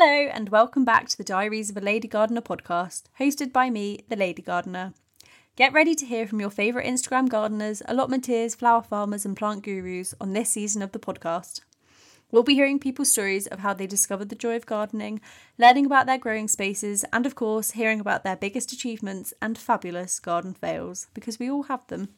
Hello, and welcome back to the Diaries of a Lady Gardener podcast, hosted by me, the Lady Gardener. Get ready to hear from your favourite Instagram gardeners, allotmenteers, flower farmers, and plant gurus on this season of the podcast. We'll be hearing people's stories of how they discovered the joy of gardening, learning about their growing spaces, and of course, hearing about their biggest achievements and fabulous garden fails, because we all have them.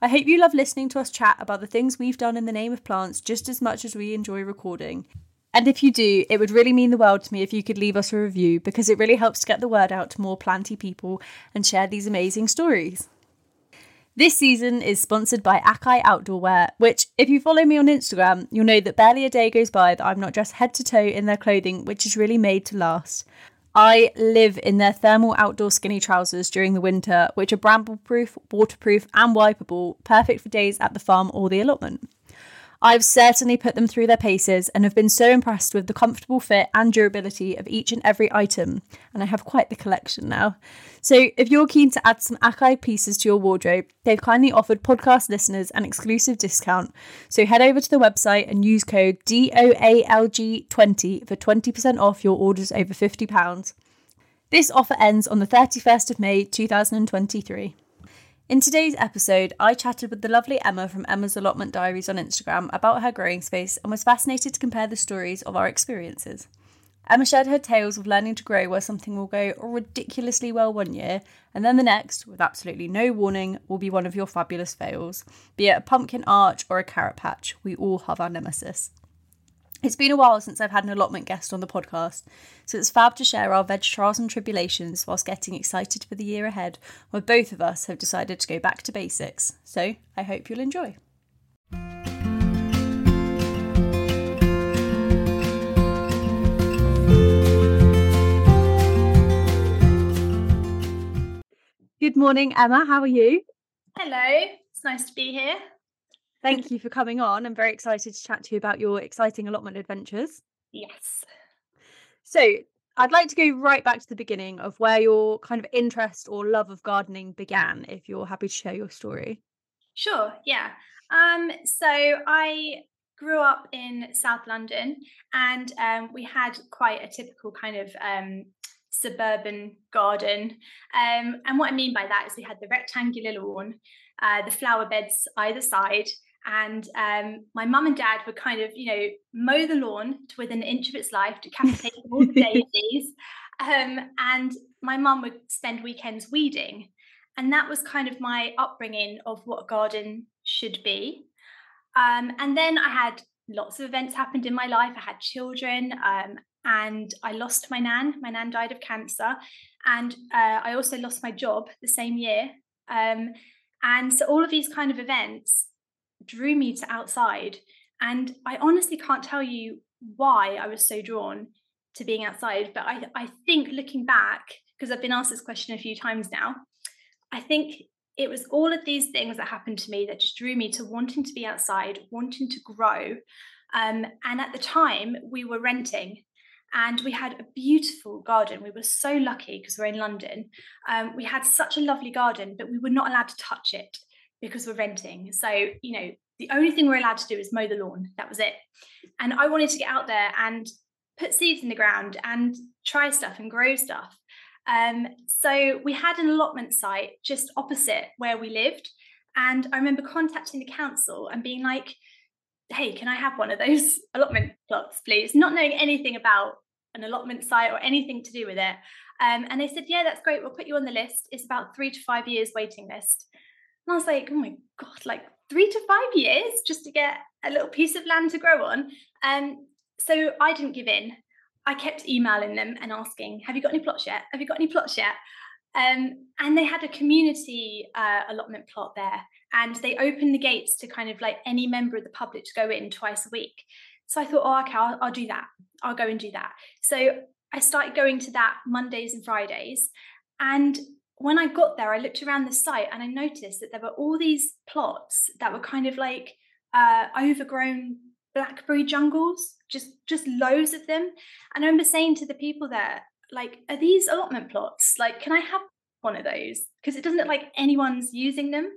I hope you love listening to us chat about the things we've done in the name of plants just as much as we enjoy recording. And if you do, it would really mean the world to me if you could leave us a review because it really helps to get the word out to more planty people and share these amazing stories. This season is sponsored by Acai Outdoor Wear, which, if you follow me on Instagram, you'll know that barely a day goes by that I'm not dressed head to toe in their clothing, which is really made to last. I live in their thermal outdoor skinny trousers during the winter, which are bramble proof, waterproof, and wipeable, perfect for days at the farm or the allotment. I've certainly put them through their paces and have been so impressed with the comfortable fit and durability of each and every item, and I have quite the collection now. So, if you're keen to add some Acai pieces to your wardrobe, they've kindly offered podcast listeners an exclusive discount. So, head over to the website and use code DOALG20 for 20% off your orders over £50. This offer ends on the 31st of May 2023. In today's episode, I chatted with the lovely Emma from Emma's Allotment Diaries on Instagram about her growing space and was fascinated to compare the stories of our experiences. Emma shared her tales of learning to grow where something will go ridiculously well one year, and then the next, with absolutely no warning, will be one of your fabulous fails. Be it a pumpkin arch or a carrot patch, we all have our nemesis. It's been a while since I've had an allotment guest on the podcast, so it's fab to share our veg trials and tribulations whilst getting excited for the year ahead, where both of us have decided to go back to basics. So I hope you'll enjoy. Good morning, Emma. How are you? Hello, it's nice to be here. Thank you for coming on. I'm very excited to chat to you about your exciting allotment adventures. Yes. So, I'd like to go right back to the beginning of where your kind of interest or love of gardening began, if you're happy to share your story. Sure, yeah. Um, so I grew up in South London and um, we had quite a typical kind of um, suburban garden. Um, and what I mean by that is we had the rectangular lawn, uh, the flower beds either side, and um, my mum and dad would kind of, you know, mow the lawn to within an inch of its life, to decapitating all the daisies. Um, and my mum would spend weekends weeding. And that was kind of my upbringing of what a garden should be. Um, and then I had lots of events happened in my life. I had children, um, and I lost my nan. My nan died of cancer, and uh, I also lost my job the same year. Um, and so all of these kind of events drew me to outside. And I honestly can't tell you why I was so drawn to being outside. But I, I think looking back, because I've been asked this question a few times now, I think it was all of these things that happened to me that just drew me to wanting to be outside, wanting to grow. Um, and at the time, we were renting and we had a beautiful garden. We were so lucky because we're in London. Um, we had such a lovely garden, but we were not allowed to touch it because we're renting. So, you know, the only thing we're allowed to do is mow the lawn. That was it. And I wanted to get out there and put seeds in the ground and try stuff and grow stuff. Um, so we had an allotment site just opposite where we lived. And I remember contacting the council and being like, hey, can I have one of those allotment plots, please? Not knowing anything about an allotment site or anything to do with it. Um, and they said, yeah, that's great. We'll put you on the list. It's about three to five years waiting list. And I was like, oh my God, like three to five years just to get a little piece of land to grow on. Um, so I didn't give in. I kept emailing them and asking, have you got any plots yet? Have you got any plots yet? Um, and they had a community uh, allotment plot there, and they opened the gates to kind of like any member of the public to go in twice a week. So I thought, oh, okay, I'll, I'll do that. I'll go and do that. So I started going to that Mondays and Fridays. And when I got there, I looked around the site and I noticed that there were all these plots that were kind of like uh, overgrown blackberry jungles, just just loads of them. And I remember saying to the people there, like, are these allotment plots? Like, can I have one of those? Because it doesn't look like anyone's using them.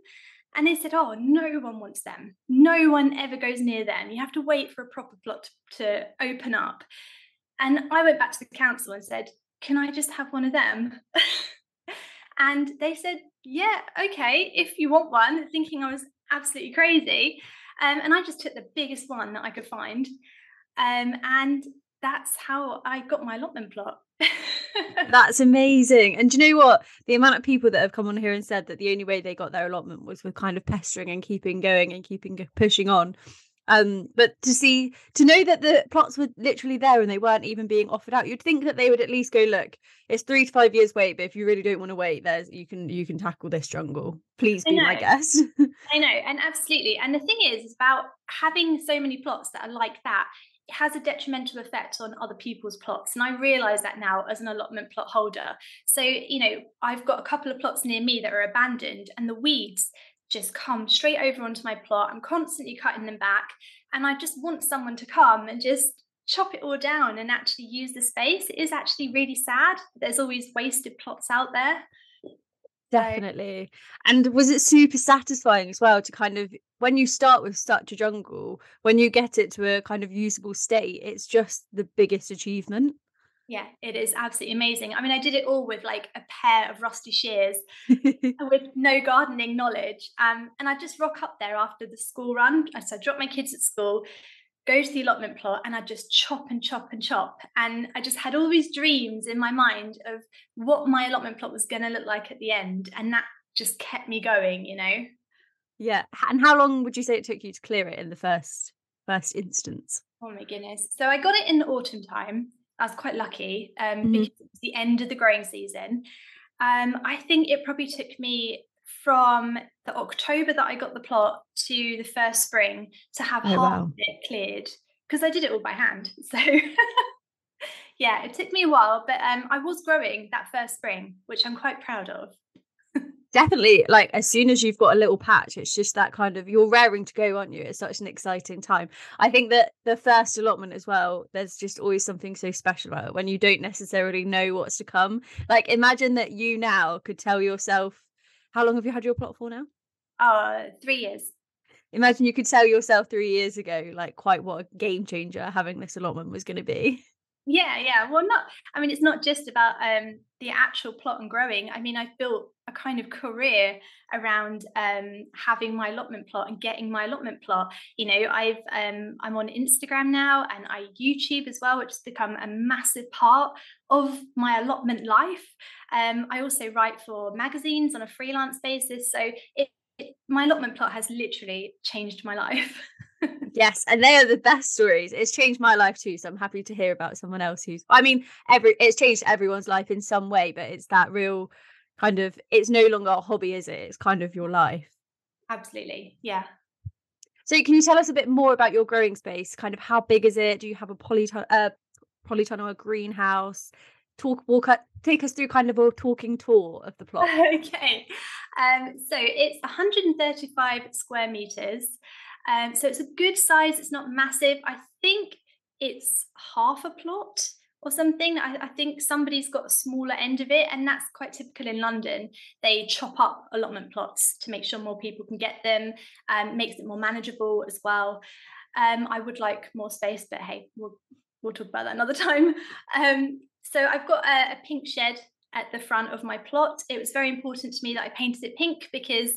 And they said, oh, no one wants them. No one ever goes near them. You have to wait for a proper plot to open up. And I went back to the council and said, Can I just have one of them? and they said, Yeah, okay, if you want one, thinking I was absolutely crazy. Um, and I just took the biggest one that I could find. Um, and that's how I got my allotment plot. That's amazing. And do you know what? The amount of people that have come on here and said that the only way they got their allotment was with kind of pestering and keeping going and keeping pushing on. Um, but to see to know that the plots were literally there and they weren't even being offered out, you'd think that they would at least go, look, it's three to five years wait, but if you really don't want to wait, there's you can you can tackle this jungle. Please be my guest. I know, and absolutely. And the thing is, is about having so many plots that are like that it has a detrimental effect on other people's plots. And I realize that now as an allotment plot holder. So, you know, I've got a couple of plots near me that are abandoned and the weeds just come straight over onto my plot. I'm constantly cutting them back. And I just want someone to come and just chop it all down and actually use the space. It is actually really sad. There's always wasted plots out there. Definitely. And was it super satisfying as well to kind of when you start with such a jungle, when you get it to a kind of usable state, it's just the biggest achievement. Yeah, it is absolutely amazing. I mean, I did it all with like a pair of rusty shears with no gardening knowledge. Um, and I just rock up there after the school run. So I drop my kids at school, go to the allotment plot and I just chop and chop and chop. And I just had all these dreams in my mind of what my allotment plot was going to look like at the end. And that just kept me going, you know? Yeah. And how long would you say it took you to clear it in the first first instance? Oh my goodness. So I got it in the autumn time. I was quite lucky um, mm-hmm. because it was the end of the growing season. Um, I think it probably took me from the October that I got the plot to the first spring to have oh, half wow. of it cleared because I did it all by hand. So yeah, it took me a while, but um, I was growing that first spring, which I'm quite proud of. Definitely, like as soon as you've got a little patch, it's just that kind of you're raring to go, aren't you? It's such an exciting time. I think that the first allotment as well, there's just always something so special about it when you don't necessarily know what's to come. Like imagine that you now could tell yourself how long have you had your plot for now? Uh, three years. Imagine you could tell yourself three years ago, like quite what a game changer having this allotment was going to be. Yeah, yeah. Well, not. I mean, it's not just about um, the actual plot and growing. I mean, I've built a kind of career around um, having my allotment plot and getting my allotment plot. You know, I've um, I'm on Instagram now and I YouTube as well, which has become a massive part of my allotment life. Um, I also write for magazines on a freelance basis, so it, it, my allotment plot has literally changed my life. Yes, and they are the best stories. It's changed my life too, so I'm happy to hear about someone else who's. I mean, every it's changed everyone's life in some way, but it's that real kind of. It's no longer a hobby, is it? It's kind of your life. Absolutely, yeah. So, can you tell us a bit more about your growing space? Kind of how big is it? Do you have a polytunnel, uh, polytunnel, a greenhouse? Talk, walk, up, take us through kind of a talking tour of the plot. okay, um, so it's 135 square meters. Um, so it's a good size, it's not massive. I think it's half a plot or something. I, I, think somebody's got a smaller end of it, and that's quite typical in London. They chop up allotment plots to make sure more people can get them, um, makes it more manageable as well. Um, I would like more space, but hey, we'll we'll talk about that another time. Um, so I've got a, a pink shed at the front of my plot. It was very important to me that I painted it pink because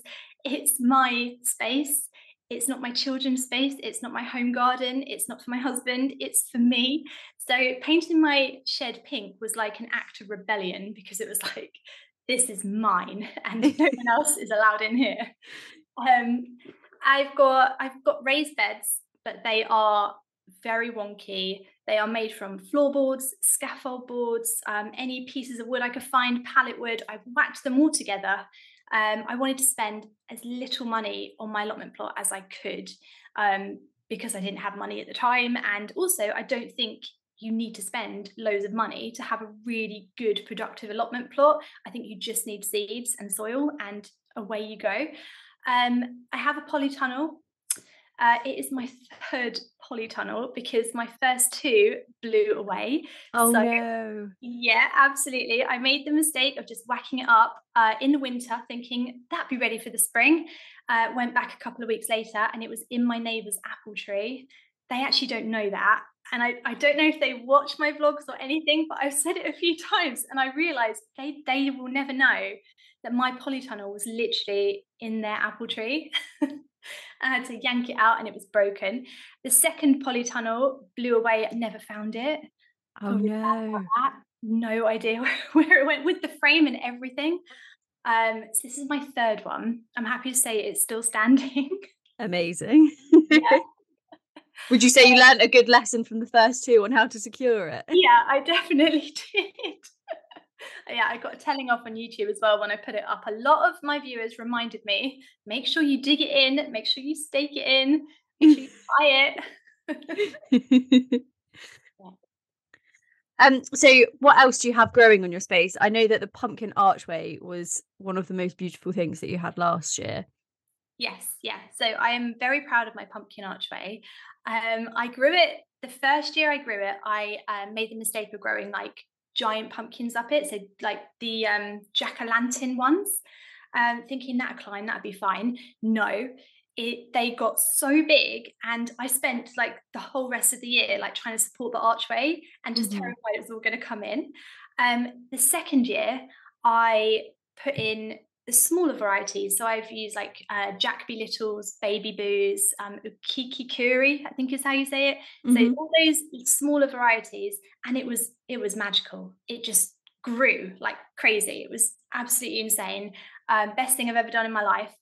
it's my space it's not my children's space it's not my home garden it's not for my husband it's for me. So painting my shed pink was like an act of rebellion because it was like this is mine and no one else is allowed in here. Um, i've got i've got raised beds but they are very wonky. They are made from floorboards scaffold boards um, any pieces of wood i could find pallet wood i've whacked them all together um, I wanted to spend as little money on my allotment plot as I could um, because I didn't have money at the time. And also, I don't think you need to spend loads of money to have a really good productive allotment plot. I think you just need seeds and soil, and away you go. Um, I have a polytunnel uh, it is my third polytunnel because my first two blew away. Oh so, no. Yeah, absolutely. I made the mistake of just whacking it up uh, in the winter, thinking that'd be ready for the spring. Uh, went back a couple of weeks later and it was in my neighbour's apple tree. They actually don't know that. and I, I don't know if they watch my vlogs or anything, but I've said it a few times and I realized they, they will never know that my polytunnel was literally in their apple tree. I had to yank it out and it was broken. The second polytunnel blew away. I never found it. Oh no. No idea where it went with the frame and everything. Um, so this is my third one. I'm happy to say it's still standing. Amazing. Yeah. Would you say you learned a good lesson from the first two on how to secure it? Yeah, I definitely did. Yeah, I got a telling off on YouTube as well when I put it up. A lot of my viewers reminded me make sure you dig it in, make sure you stake it in, make sure you tie it. Um, so what else do you have growing on your space? I know that the pumpkin archway was one of the most beautiful things that you had last year. Yes, yeah. So I am very proud of my pumpkin archway. Um, I grew it the first year I grew it. I uh, made the mistake of growing like giant pumpkins up it, so like the um, jack o' lantern ones. Um, thinking that climb that'd be fine. No, it they got so big and i spent like the whole rest of the year like trying to support the archway and just mm-hmm. terrified it was all going to come in um the second year i put in the smaller varieties so i've used like uh, jack be littles baby boos um ukiki i think is how you say it mm-hmm. so all those smaller varieties and it was it was magical it just grew like crazy it was absolutely insane um, best thing i've ever done in my life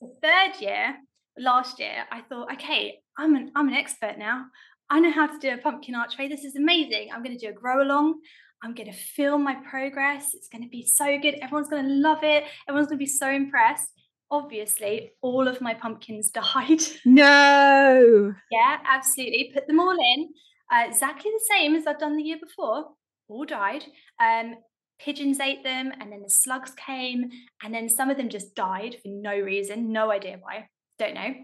the third year, last year, I thought, okay, I'm an I'm an expert now. I know how to do a pumpkin archway. This is amazing. I'm going to do a grow along. I'm going to film my progress. It's going to be so good. Everyone's going to love it. Everyone's going to be so impressed. Obviously, all of my pumpkins died. No. yeah, absolutely. Put them all in. Uh, exactly the same as I've done the year before. All died. Um, pigeons ate them and then the slugs came and then some of them just died for no reason no idea why don't know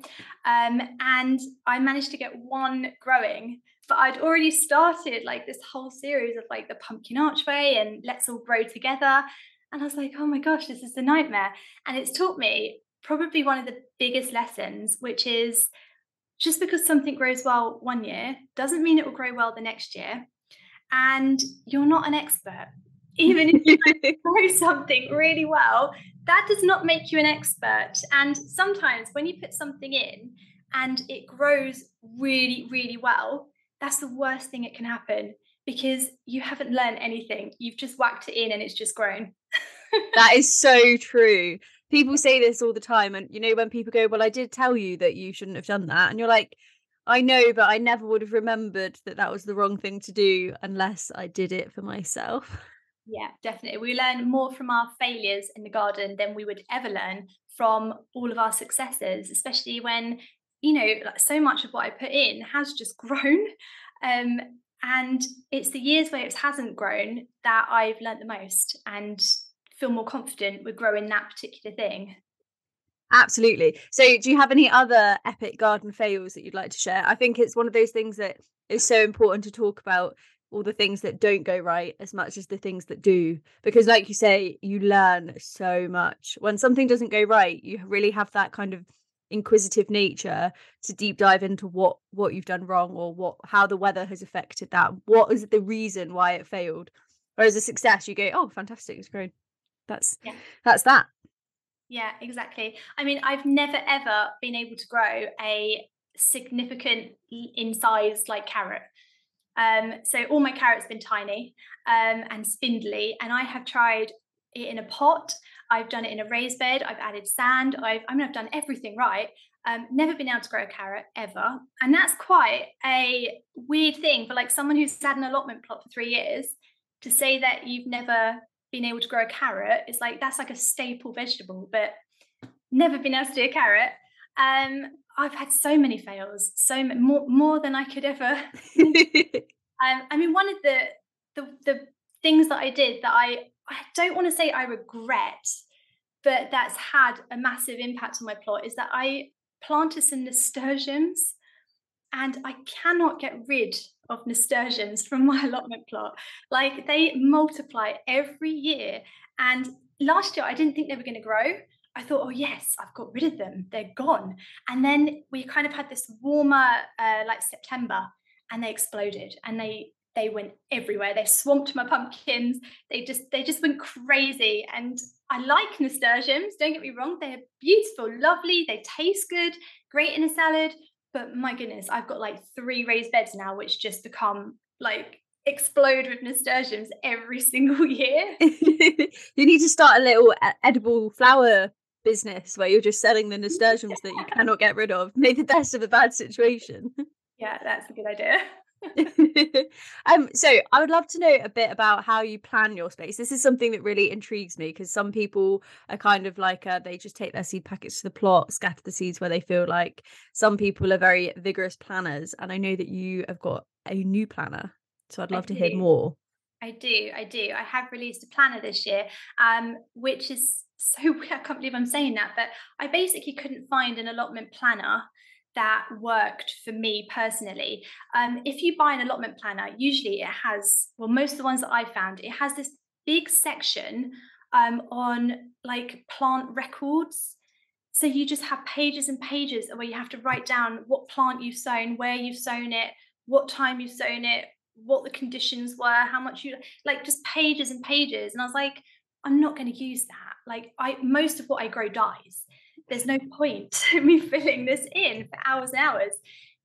um, and i managed to get one growing but i'd already started like this whole series of like the pumpkin archway and let's all grow together. And i was like oh my gosh this is a nightmare. And it's taught me probably one of the biggest lessons which is just because something grows well one year doesn't mean it will grow well the next year. And you're not an expert. Even if you grow something really well, that does not make you an expert. And sometimes when you put something in and it grows really, really well, that's the worst thing that can happen because you haven't learned anything. You've just whacked it in and it's just grown. that is so true. People say this all the time. And you know, when people go, Well, I did tell you that you shouldn't have done that. And you're like, I know, but I never would have remembered that that was the wrong thing to do unless I did it for myself. Yeah, definitely. We learn more from our failures in the garden than we would ever learn from all of our successes, especially when, you know, like so much of what I put in has just grown. Um, and it's the years where it hasn't grown that I've learned the most and feel more confident with growing that particular thing. Absolutely. So, do you have any other epic garden fails that you'd like to share? I think it's one of those things that is so important to talk about all the things that don't go right as much as the things that do because like you say you learn so much when something doesn't go right you really have that kind of inquisitive nature to deep dive into what what you've done wrong or what how the weather has affected that. What is the reason why it failed? Whereas a success you go oh fantastic it's great. That's yeah. that's that. Yeah exactly. I mean i've never ever been able to grow a significant in size like carrot. Um, so all my carrots been tiny um, and spindly, and I have tried it in a pot. I've done it in a raised bed. I've added sand. I've, I mean, I've done everything right. Um, never been able to grow a carrot ever, and that's quite a weird thing for like someone who's had an allotment plot for three years to say that you've never been able to grow a carrot. It's like that's like a staple vegetable, but never been able to do a carrot. Um, I've had so many fails, so more more than I could ever. um, I mean, one of the, the the things that I did that I I don't want to say I regret, but that's had a massive impact on my plot is that I planted some nasturtiums, and I cannot get rid of nasturtiums from my allotment plot. Like they multiply every year, and last year I didn't think they were going to grow. I thought, oh yes, I've got rid of them. They're gone. And then we kind of had this warmer, uh, like September, and they exploded and they they went everywhere. They swamped my pumpkins. They just they just went crazy. And i like nasturtiums don't get me wrong. They're beautiful lovely they taste good great in a salad. But my goodness i've got like three raised beds now which just become like explode with nasturtiums every single year. You need to start a little uh, edible flower business where you're just selling the nasturtiums yeah. that you cannot get rid of. Make the best of a bad situation. Yeah that's a good idea um, so I would love to know a bit about how you plan your space. This is something that really intrigues me because some people are kind of like uh, they just take their seed packets to the plot, scatter the seeds where they feel like. Some people are very vigorous planners, and I know that you have got a new planner. So I'd love to hear more. I do, I do. I have released a planner this year, um, which is so I can't believe I'm saying that, but I basically couldn't find an allotment planner that worked for me personally. Um, if you buy an allotment planner, usually it has, well, most of the ones that I found, it has this big section um, on like plant records. So you just have pages and pages where you have to write down what plant you've sown, where you've sown it, what time you've sown it, what the conditions were, how much you like, just pages and pages. And I was like, I'm not going to use that. Like, I most of what I grow dies there's no point me filling this in for hours and hours.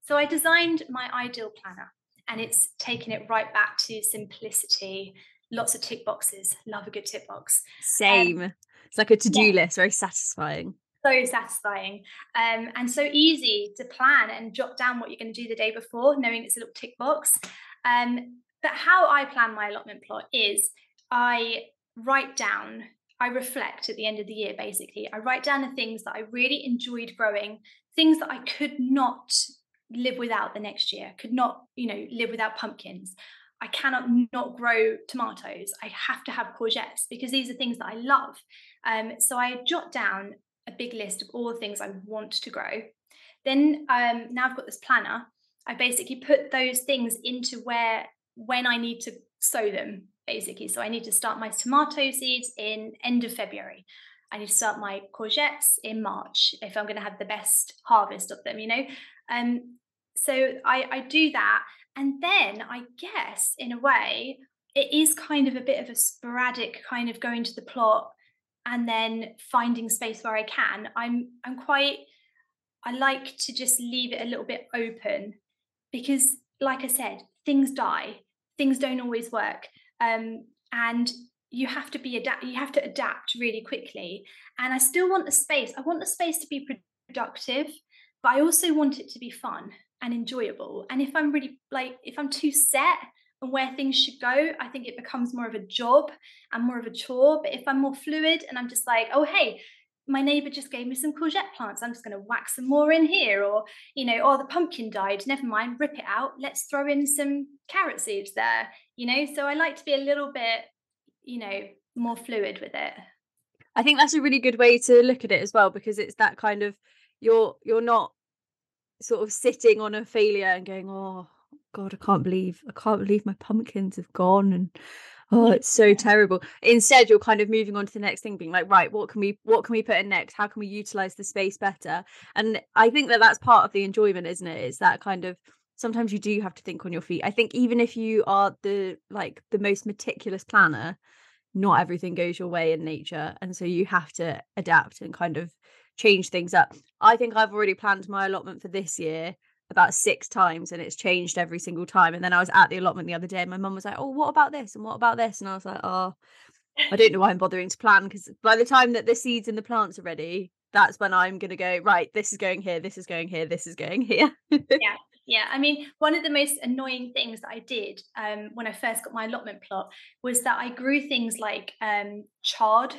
So I designed my ideal planner and it's taken it right back to simplicity, lots of tick boxes. Love a good tick box. Same. Um, it's like a to-do yeah. list, very satisfying. So satisfying. Um, and so easy to plan and jot down what you're going to do the day before, knowing it's a little tick box. Um, but how I plan my allotment plot is I write down I reflect at the end of the year, basically. I write down the things that I really enjoyed growing, things that I could not live without the next year, could not, you know, live without pumpkins. I cannot not grow tomatoes. I have to have courgettes because these are things that I love. Um, so I jot down a big list of all the things I want to grow. Then um, now I've got this planner. I basically put those things into where when I need to sow them basically. So I need to start my tomato seeds in end of February. I need to start my courgettes in March if I'm going to have the best harvest of them, you know. Um, so I, I do that, and then I guess in a way it is kind of a bit of a sporadic kind of going to the plot and then finding space where I can. I'm I'm quite I like to just leave it a little bit open because, like I said, things die, things don't always work um, and you have to be adapt you have to adapt really quickly. And i still want the space i want the space to be productive but i also want it to be fun and enjoyable. And if i'm really like if i'm too set on where things should go i think it becomes more of a job and more of a chore. But if i'm more fluid and i'm just like oh hey my neighbor just gave me some courgette plants. I'm just going to whack some more in here or you know oh the pumpkin died. Never mind. Rip it out. Let's throw in some carrot seeds there you know? So i like to be a little bit you know more fluid with it. I think that's a really good way to look at it as well because it's that kind of you're you're not sort of sitting on a failure and going oh god i can't believe i can't believe my pumpkins have gone and oh it's so terrible. Instead you're kind of moving on to the next thing being like right what can we what can we put in next? How can we utilize the space better? And i think that that's part of the enjoyment isn't it? It's that kind of sometimes you do have to think on your feet. I think even if you are the like the most meticulous planner not everything goes your way in nature and so you have to adapt and kind of change things up. I think i've already planned my allotment for this year about six times and it's changed every single time. And then I was at the allotment the other day and my mum was like, Oh, what about this? And what about this? And I was like, Oh, I don't know why I'm bothering to plan because by the time that the seeds and the plants are ready, that's when I'm going to go, right, this is going here, this is going here, this is going here. yeah. Yeah, I mean, one of the most annoying things that I did um, when I first got my allotment plot was that I grew things like um, chard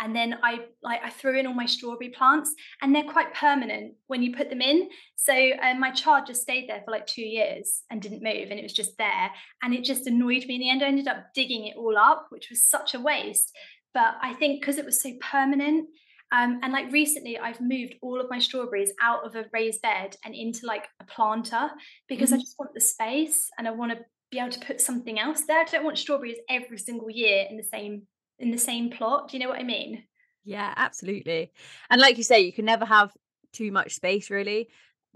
and then I like I threw in all my strawberry plants, and they're quite permanent when you put them in. So um, my chard just stayed there for like two years and didn't move, and it was just there, and it just annoyed me. In the end, I ended up digging it all up, which was such a waste. But I think because it was so permanent, um, and like recently, I've moved all of my strawberries out of a raised bed and into like a planter because mm-hmm. I just want the space and I want to be able to put something else there. I don't want strawberries every single year in the same in the same plot. Do you know what I mean? Yeah, absolutely. And like you say, you can never have too much space really.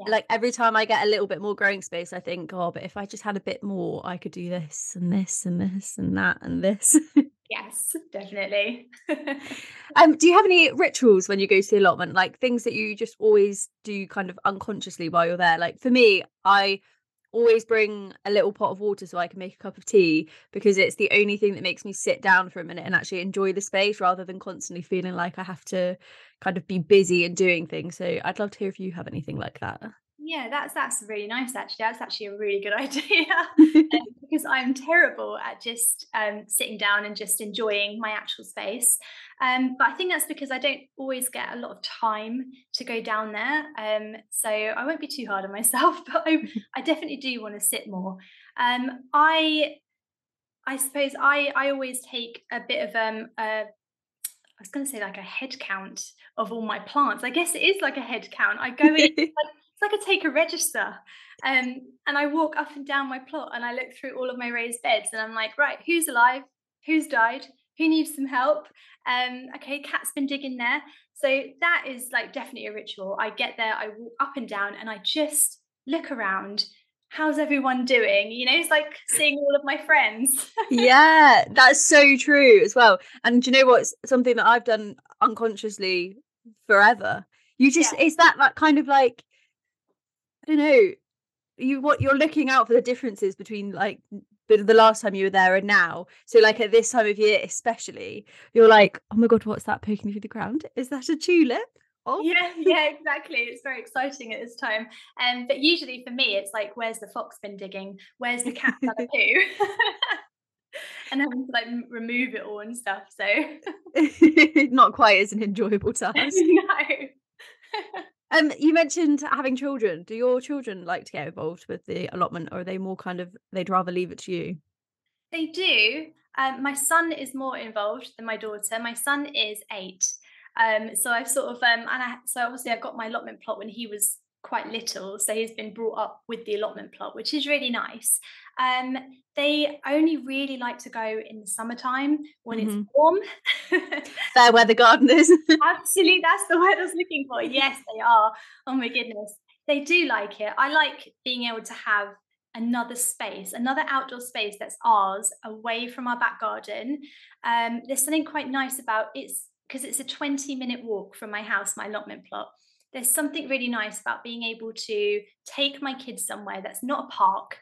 like every time I get a little bit more growing space, I think, oh, but if I just had a bit more, I could do this and this and this and that and this. yes, definitely. um, do you have any rituals when you go to the allotment, like things that you just always do kind of unconsciously while you're there? Like for me, I always bring a little pot of water so I can make a cup of tea because it's the only thing that makes me sit down for a minute and actually enjoy the space rather than constantly feeling like I have to kind of be busy and doing things. So I'd love to hear if you have anything like that. Yeah, that's that's really nice. Actually, that's actually a really good idea um, because I'm terrible at just um, sitting down and just enjoying my actual space. Um, but I think that's because I don't always get a lot of time to go down there. Um, so I won't be too hard on myself, but I, I definitely do want to sit more. Um, I I suppose I I always take a bit of um a I was going to say like a head count of all my plants. I guess it is like a head count. I go in, like, I take a register um, and I walk up and down my plot and I look through all of my raised beds and I'm like, right, who's alive? Who's died? Who needs some help? Um, okay, cat's been digging there. So that is like definitely a ritual. I get there, I walk up and down and I just look around how's everyone doing? You know, it's like seeing all of my friends. yeah, that's so true as well. And do you know what's something that I've done unconsciously forever? You just yeah. it's that that kind of like I don't know. You what you're looking out for the differences between like the, the last time you were there and now. So like at this time of year especially, you're like, oh my god, what's that poking through the ground? Is that a tulip? Oh. Yeah, yeah, exactly. It's very exciting at this time. Um, but usually for me, it's like, where's the fox been digging? Where's the cat done a poo? and having to like remove it all and stuff. So not quite as an enjoyable task. no. Um, you mentioned having children. Do your children like to get involved with the allotment, or are they more kind of they'd rather leave it to you? They do. Um, my son is more involved than my daughter. My son is eight, um, so I've sort of um, and I so obviously I got my allotment plot when he was quite little, so he's been brought up with the allotment plot, which is really nice. Um, they only really like to go in the summertime when mm-hmm. it's warm. Fair weather gardeners. Absolutely, that's the word I was looking for. Yes, they are. Oh my goodness, they do like it. I like being able to have another space, another outdoor space that's ours, away from our back garden. Um, there's something quite nice about it's because it's a 20 minute walk from my house, my allotment plot. There's something really nice about being able to take my kids somewhere that's not a park,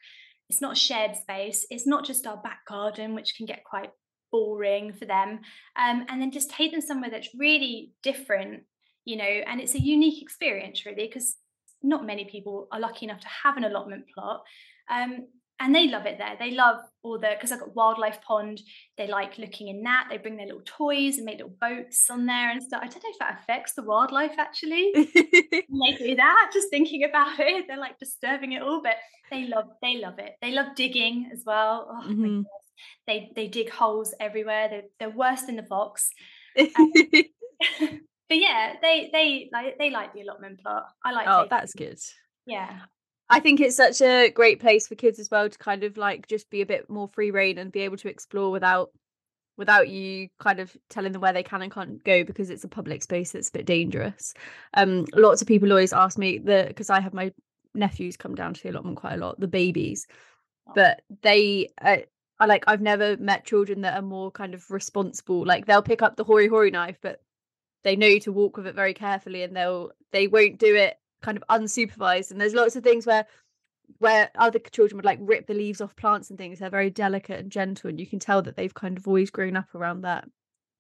it's not a shared space, it's not just our back garden, which can get quite boring for them, um, and then just take them somewhere that's really different, you know, and it's a unique experience, really, because not many people are lucky enough to have an allotment plot. Um, and they love it there. They love all the because I've got wildlife pond. They like looking in that. They bring their little toys and make little boats on there and stuff. I don't know if that affects the wildlife actually. they do that. Just thinking about it, they're like disturbing it all. But they love they love it. They love digging as well. Oh mm-hmm. They they dig holes everywhere. They're they're worse than the fox. Um, but yeah, they they like they like the allotment plot. I like. Oh, that's good. Yeah. I think it's such a great place for kids as well to kind of like just be a bit more free reign and be able to explore without without you kind of telling them where they can and can't go because it's a public space that's a bit dangerous. Um lots of people always ask me the because I have my nephews come down to the allotment quite a lot, the babies. But they uh, I like I've never met children that are more kind of responsible. Like they'll pick up the hori hori knife, but they know to walk with it very carefully and they'll they won't do it kind of unsupervised and there's lots of things where where other children would like rip the leaves off plants and things. They're very delicate and gentle and you can tell that they've kind of always grown up around that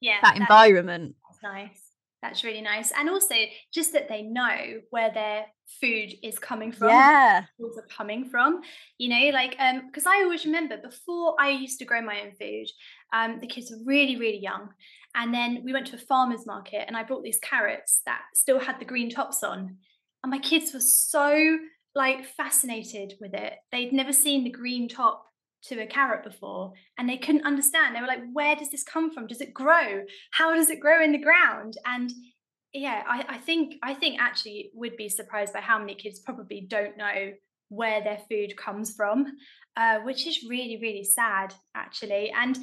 yeah that environment. That's nice. That's really nice. And also just that they know where their food is coming from yeah. are coming from you know like um because i always remember before i used to grow my own food um the kids were really really young and then we went to a farmer's market and i brought these carrots that still had the green tops on and my kids were so like fascinated with it. They'd never seen the green top to a carrot before and they couldn't understand. They were like, where does this come from? Does it grow? How does it grow in the ground? And yeah, I, I think I think actually would be surprised by how many kids probably don't know where their food comes from, uh, which is really, really sad, actually. And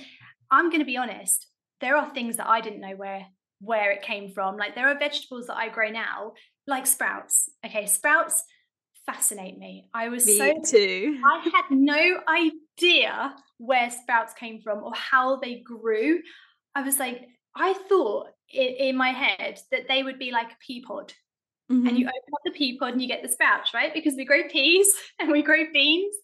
I'm going to be honest, there are things that I didn't know where where it came from. Like there are vegetables that I grow now like sprouts. Okay, sprouts fascinate me. I was Me so too. I had no idea where sprouts came from or how they grew. I was like, I thought in, in my head that they would be like a pea pod. Mhm. And you open up the pea pod and you get the sprouts, right? Because we grow peas and we grow beans.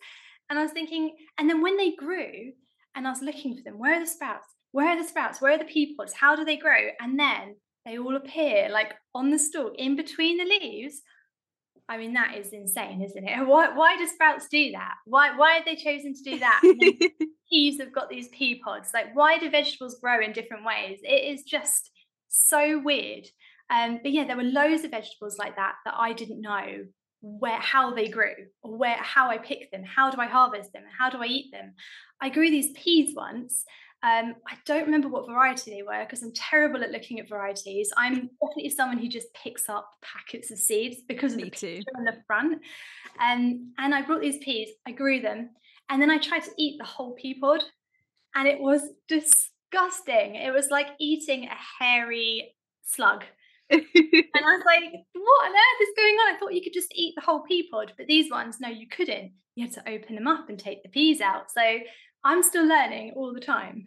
And I was thinking, and then when they grew, and I was looking for them, where are the sprouts? Where are the sprouts? Where are the pea pods? How do they grow? And then they all appear like on the stalk in between the leaves. I mean, that is insane, isn't it? Why why do sprouts do that? Why why have they chosen to do that? Peas have got these pea pods. Like, why do vegetables grow in different ways? It is just so weird. Um, but yeah, there were loads of vegetables like that that I didn't know where how they grew or where how I pick them, how do I harvest them, how do I eat them. I grew these peas once. Um, I don't remember what variety they were because I'm terrible at looking at varieties. I'm definitely someone who just picks up packets of seeds because of Me the too. picture on the front. Um, and I brought these peas, I grew them, and then I tried to eat the whole pea pod, and it was disgusting. It was like eating a hairy slug. And I was like, what on earth is going on? I thought you could just eat the whole pea pod, but these ones, no, you couldn't. You had to open them up and take the peas out. So I'm still learning all the time.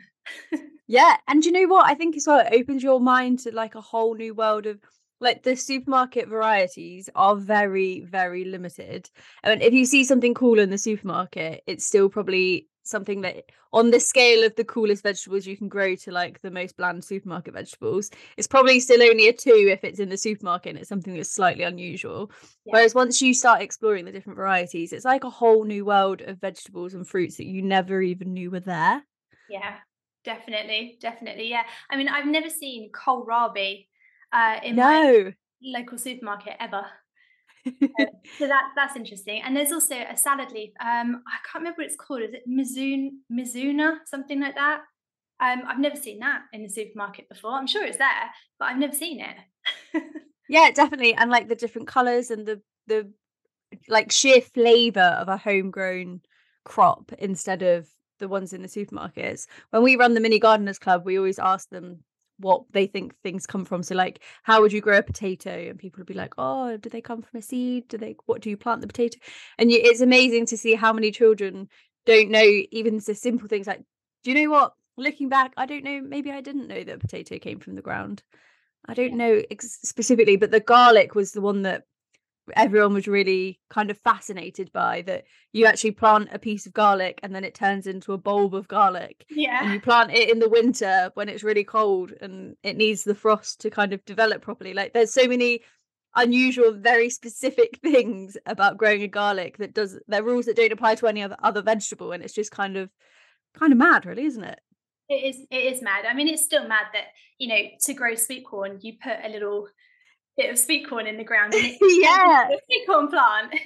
Yeah, and you know what? I think as well, it opens your mind to like a whole new world of like the supermarket varieties are very, very limited. And if you see something cool in the supermarket, it's still probably something that on the scale of the coolest vegetables you can grow to like the most bland supermarket vegetables, it's probably still only a two if it's in the supermarket and it's something that's slightly unusual. Yeah. Whereas once you start exploring the different varieties, it's like a whole new world of vegetables and fruits that you never even knew were there. Yeah, definitely. Definitely. Yeah. I mean, I've never seen kohlrabi uh, in my No. local supermarket ever. So that that's interesting. And there's also a salad leaf. Um, I can't remember what it's called. Is it Mizun Mizuna, something like that? Um, I've never seen that in the supermarket before. I'm sure it's there, but I've never seen it. Yeah, definitely. And like the different colours and the the like sheer flavour of a homegrown crop instead of the ones in the supermarkets. When we run the mini gardeners club, we always ask them what they think things come from. So like how would you grow a potato? And people would be like, Oh, do they come from a seed? Do they what do you plant the potato? And you, it's amazing to see how many children don't know even the simple things like, do you know what? Looking back, I don't know, maybe I didn't know that potato came from the ground. I don't know ex- specifically, but the garlic was the one that everyone was really kind of fascinated by that you actually plant a piece of garlic and then it turns into a bulb of garlic and yeah. you plant it in the winter when it's really cold and it needs the frost to kind of develop properly like there's so many unusual very specific things about growing a garlic that does there are rules that don't apply to any other other vegetable and it's just kind of kind of mad really isn't it It is it is mad. I mean, it's still mad that, you know, to grow sweet corn, you put a little bit of sweet corn in the ground Yeah. sweet corn plant.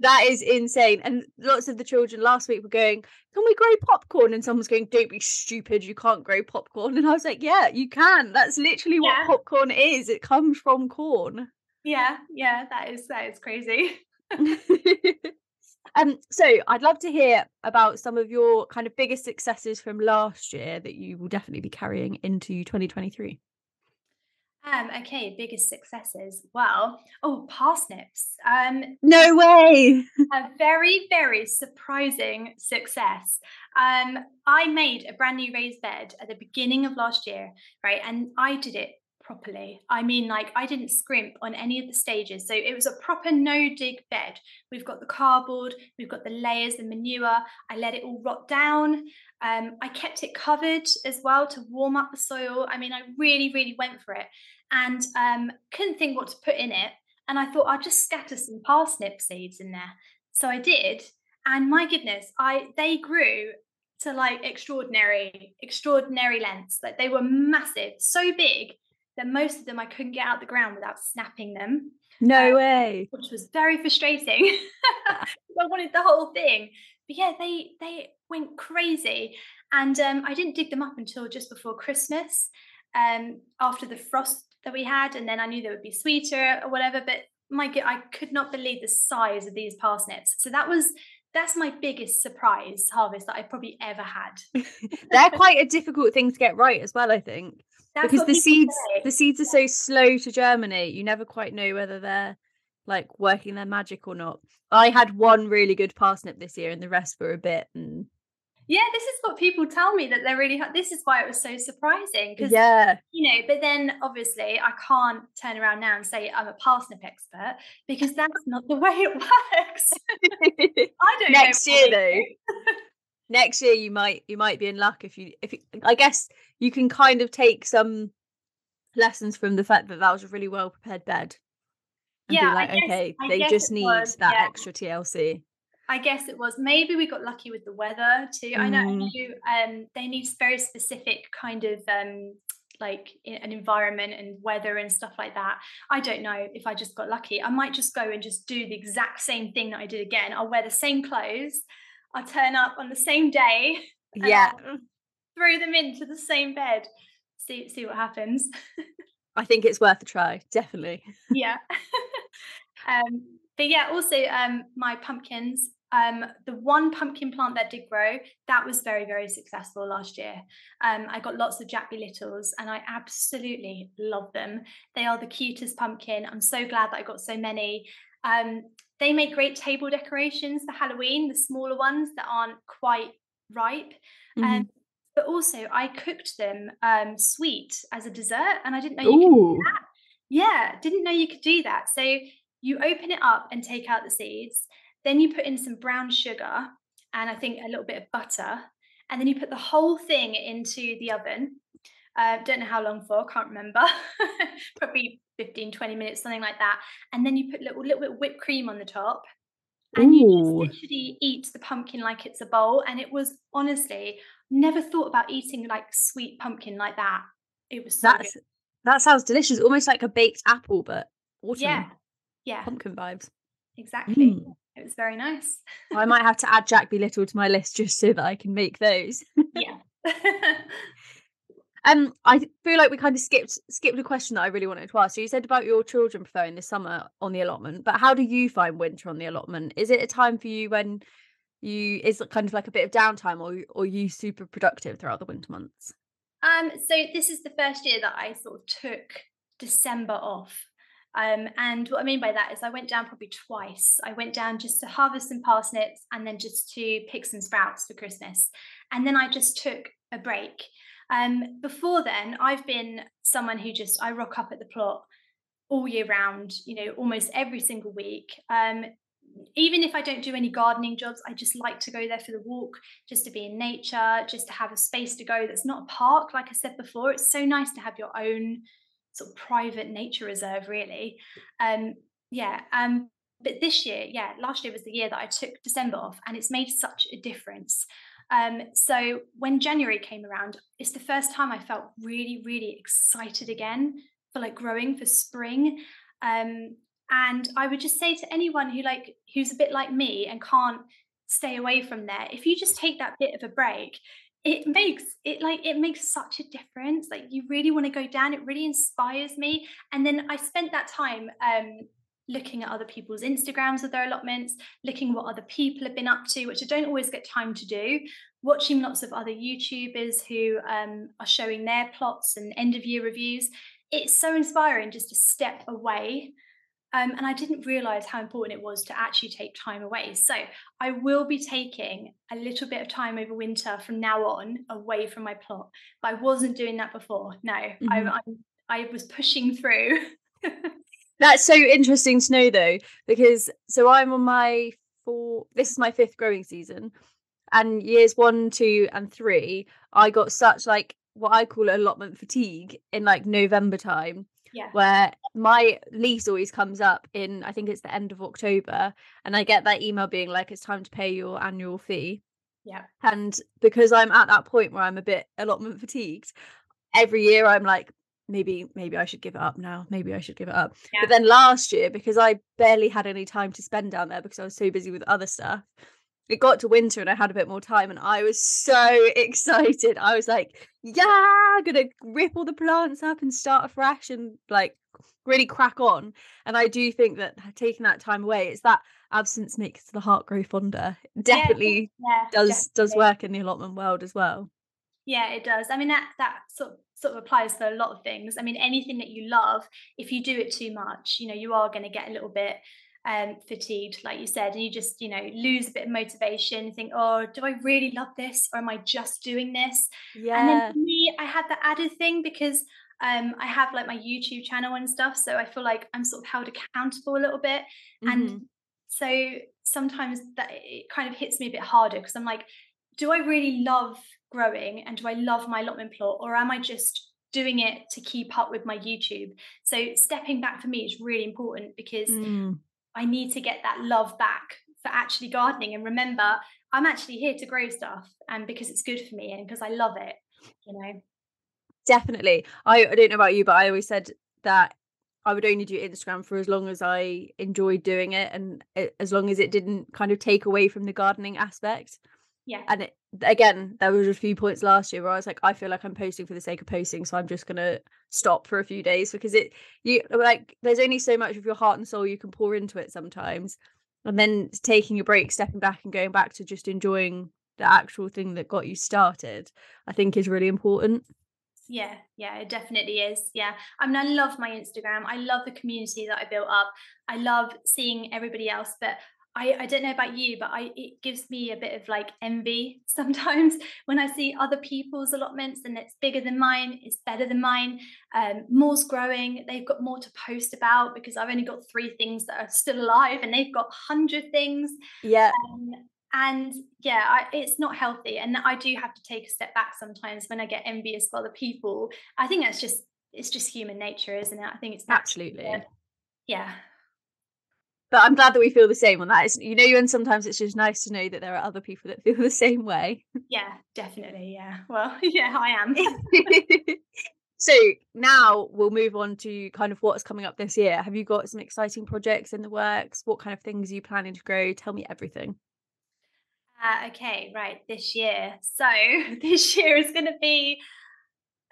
That is insane. And lots of the children last week were going, Can we grow popcorn? And someone's going, Don't be stupid. You can't grow popcorn. And I was like, Yeah, you can. That's literally what Yeah. popcorn is. It comes from corn. yeah, yeah, that is that is crazy. um, so I'd love to hear about some of your kind of biggest successes from last year that you will definitely be carrying into 2023. Um, okay, biggest successes. Well, oh, parsnips. Um, No way. a very, very surprising success. Um, I made a brand new raised bed at the beginning of last year, right? And I did it properly. I mean, like, I didn't scrimp on any of the stages. So it was a proper no dig bed. We've got the cardboard, we've got the layers, the manure. I let it all rot down. Um, I kept it covered as well to warm up the soil. I mean, I really, really went for it and um, couldn't think what to put in it. And I thought I'd just scatter some parsnip seeds in there. So I did, and my goodness, I they grew to like extraordinary, extraordinary lengths. Like they were massive, so big that most of them I couldn't get out the ground without snapping them, No Uh, way. which was very frustrating. I wanted the whole thing. But yeah, they they went crazy. And um, I didn't dig them up until just before Christmas, um, after the frost that we had, and then I knew they would be sweeter or whatever. But my god, I could not believe the size of these parsnips. So that was that's my biggest surprise harvest that I probably ever had. They're quite a difficult thing to get right as well, I think. That's because the seeds say. the seeds are so slow to germinate you never quite know whether they're like working their magic or not. I had one really good parsnip this year, and the rest were a bit. Mm. Yeah, this is what people tell me that they're really. This is why it was so surprising because Yeah, you know. But then obviously I can't turn around now and say I'm a parsnip expert because that's not the way it works. I don't next year though. next year you might you might be in luck if you if you, I guess you can kind of take some lessons from the fact that that was a really well prepared bed. And Yeah, like, guess- okay, I they just need was, that yeah. extra TLC. I guess it was maybe we got lucky with the weather too. I know Mm. you um they need very specific kind of um like an environment and weather and stuff like that. I don't know if I just got lucky. I might just go and just do the exact same thing that I did again. I'll wear the same clothes. I'll turn up on the same day, Yeah, throw them into the same bed. See see what happens. I think it's worth a try, definitely. yeah. um, but yeah, also um, my pumpkins. Um, the one pumpkin plant that did grow, that was very, very successful last year. Um, I got lots of Jack Littles and I absolutely love them. They are the cutest pumpkin. I'm so glad that I got so many. Um, they make great table decorations for Halloween, the smaller ones that aren't quite ripe. Um, but also, I cooked them um, sweet as a dessert, and I didn't know you could Ooh, yeah, didn't know you could do that. So you open it up and take out the seeds. Then you put in some brown sugar and I think a little bit of butter. And then you put the whole thing into the oven. Uh, don't know how long for, can't remember. Probably 15, 20 minutes, something like that. And then you put a little, little bit of whipped cream on the top. And you just literally eat the pumpkin like it's a bowl. And it was honestly, never thought about eating like sweet pumpkin like that. It was so good. that's that sounds delicious. Almost like a baked apple, but autumn Yeah. Yeah, pumpkin vibes. exactly. Mm. It was very nice. I might have to add Jack Be Little to my list just so that I can make those. yeah. Um, I feel like we kind of skipped skipped a question that I really wanted to ask. So you said about your children preferring the summer on the allotment, but how do you find winter on the allotment? Is it a time for you when you is it kind of like a bit of downtime, or or are you super productive throughout the winter months? um, so this is the first year that I sort of took December off. Um, and what I mean by that is I went down probably twice. I went down just to harvest some parsnips and then just to pick some sprouts for Christmas. And then I just took a break. Um, before then, I've been someone who just I rock up at the plot all year round, you know, almost every single week. Um, even if I don't do any gardening jobs, I just like to go there for the walk, just to be in nature, just to have a space to go that's not a park. Like I said before, it's so nice to have your own sort of private nature reserve, really. Um, yeah. Um, but this year, yeah, last year was the year that I took December off, and it's made such a difference. Um, so when January came around, it's the first time I felt really, really excited again for like growing for spring. Um, and I would just say to anyone who like who's a bit like me and can't stay away from there, if you just take that bit of a break, it makes it like it makes such a difference. Like you really want to go down. It really inspires me. And then I spent that time um looking at other people's Instagrams of their allotments, looking what other people have been up to, which I don't always get time to do. Watching lots of other YouTubers who um, are showing their plots and end of year reviews. It's so inspiring just to step away. Um, and I didn't realize how important it was to actually take time away. So I will be taking a little bit of time over winter from now on away from my plot. But I wasn't doing that before. No, I, Mhm. I, I was pushing through. That's so interesting to know though, because so I'm on my four. This is my fifth growing season, and years one, two, and three, I got such like what I call allotment fatigue in like November time, yeah. where my lease always comes up in I think it's the end of October, and I get that email being like it's time to pay your annual fee. Yeah. And because I'm at that point where I'm a bit allotment fatigued, every year I'm like, maybe, maybe I should give it up now. Maybe I should give it up. Yeah. But then last year, because I barely had any time to spend down there because I was so busy with other stuff, it got to winter and I had a bit more time and I was so excited. I was like, yeah, I'm gonna rip all the plants up and start afresh and like really crack on. And I do think that taking that time away, it's that absence makes the heart grow fonder. Definitely Yeah, does does definitely. work in the allotment world as well. Yeah, it does. I mean that that sort of sort of applies for a lot of things. I mean, anything that you love, if you do it too much, you know, you are going to get a little bit um, fatigued, like you said, and you just, you know, lose a bit of motivation. Think, oh, do I really love this, or am I just doing this? Yeah. And then for me, I had the added thing because um, I have like my YouTube channel and stuff, so I feel like I'm sort of held accountable a little bit, mm-hmm. and so sometimes that it kind of hits me a bit harder because I'm like, do I really love growing and do I love my allotment plot, or am I just doing it to keep up with my YouTube? So stepping back for me is really important because mm. I need to get that love back for actually gardening and remember I'm actually here to grow stuff and because it's good for me and because I love it, you know. Definitely. I, I don't know about you, but I always said that I would only do Instagram for as long as I enjoyed doing it and it, as long as it didn't kind of take away from the gardening aspect. Yeah. And it, again, there was a few points last year where I was like, I feel like I'm posting for the sake of posting, so I'm just gonna stop for a few days because it you like there's only so much of your heart and soul you can pour into it sometimes. And then taking a break, stepping back and going back to just enjoying the actual thing that got you started, I think is really important. Yeah, yeah, it definitely is. Yeah. I mean, I love my Instagram. I love the community that I built up. I love seeing everybody else, but I, I don't know about you, but I it gives me a bit of like envy sometimes when I see other people's allotments and it's bigger than mine, it's better than mine. Um, more's growing, they've got more to post about because I've only got three things that are still alive and they've got hundred things. Yeah. Um, and yeah, I, it's not healthy. And I do have to take a step back sometimes when I get envious of other people. I think that's just it's just human nature, isn't it? I think it's absolutely. Yeah but I'm glad that we feel the same on that. It's, you know, and sometimes it's just nice to know that there are other people that feel the same way. Yeah, definitely. Yeah. Well, yeah, I am. so now we'll move on to kind of what's coming up this year. Have you got some exciting projects in the works? What kind of things are you planning to grow? Tell me everything. Uh, okay, right. This year. So this year is going to be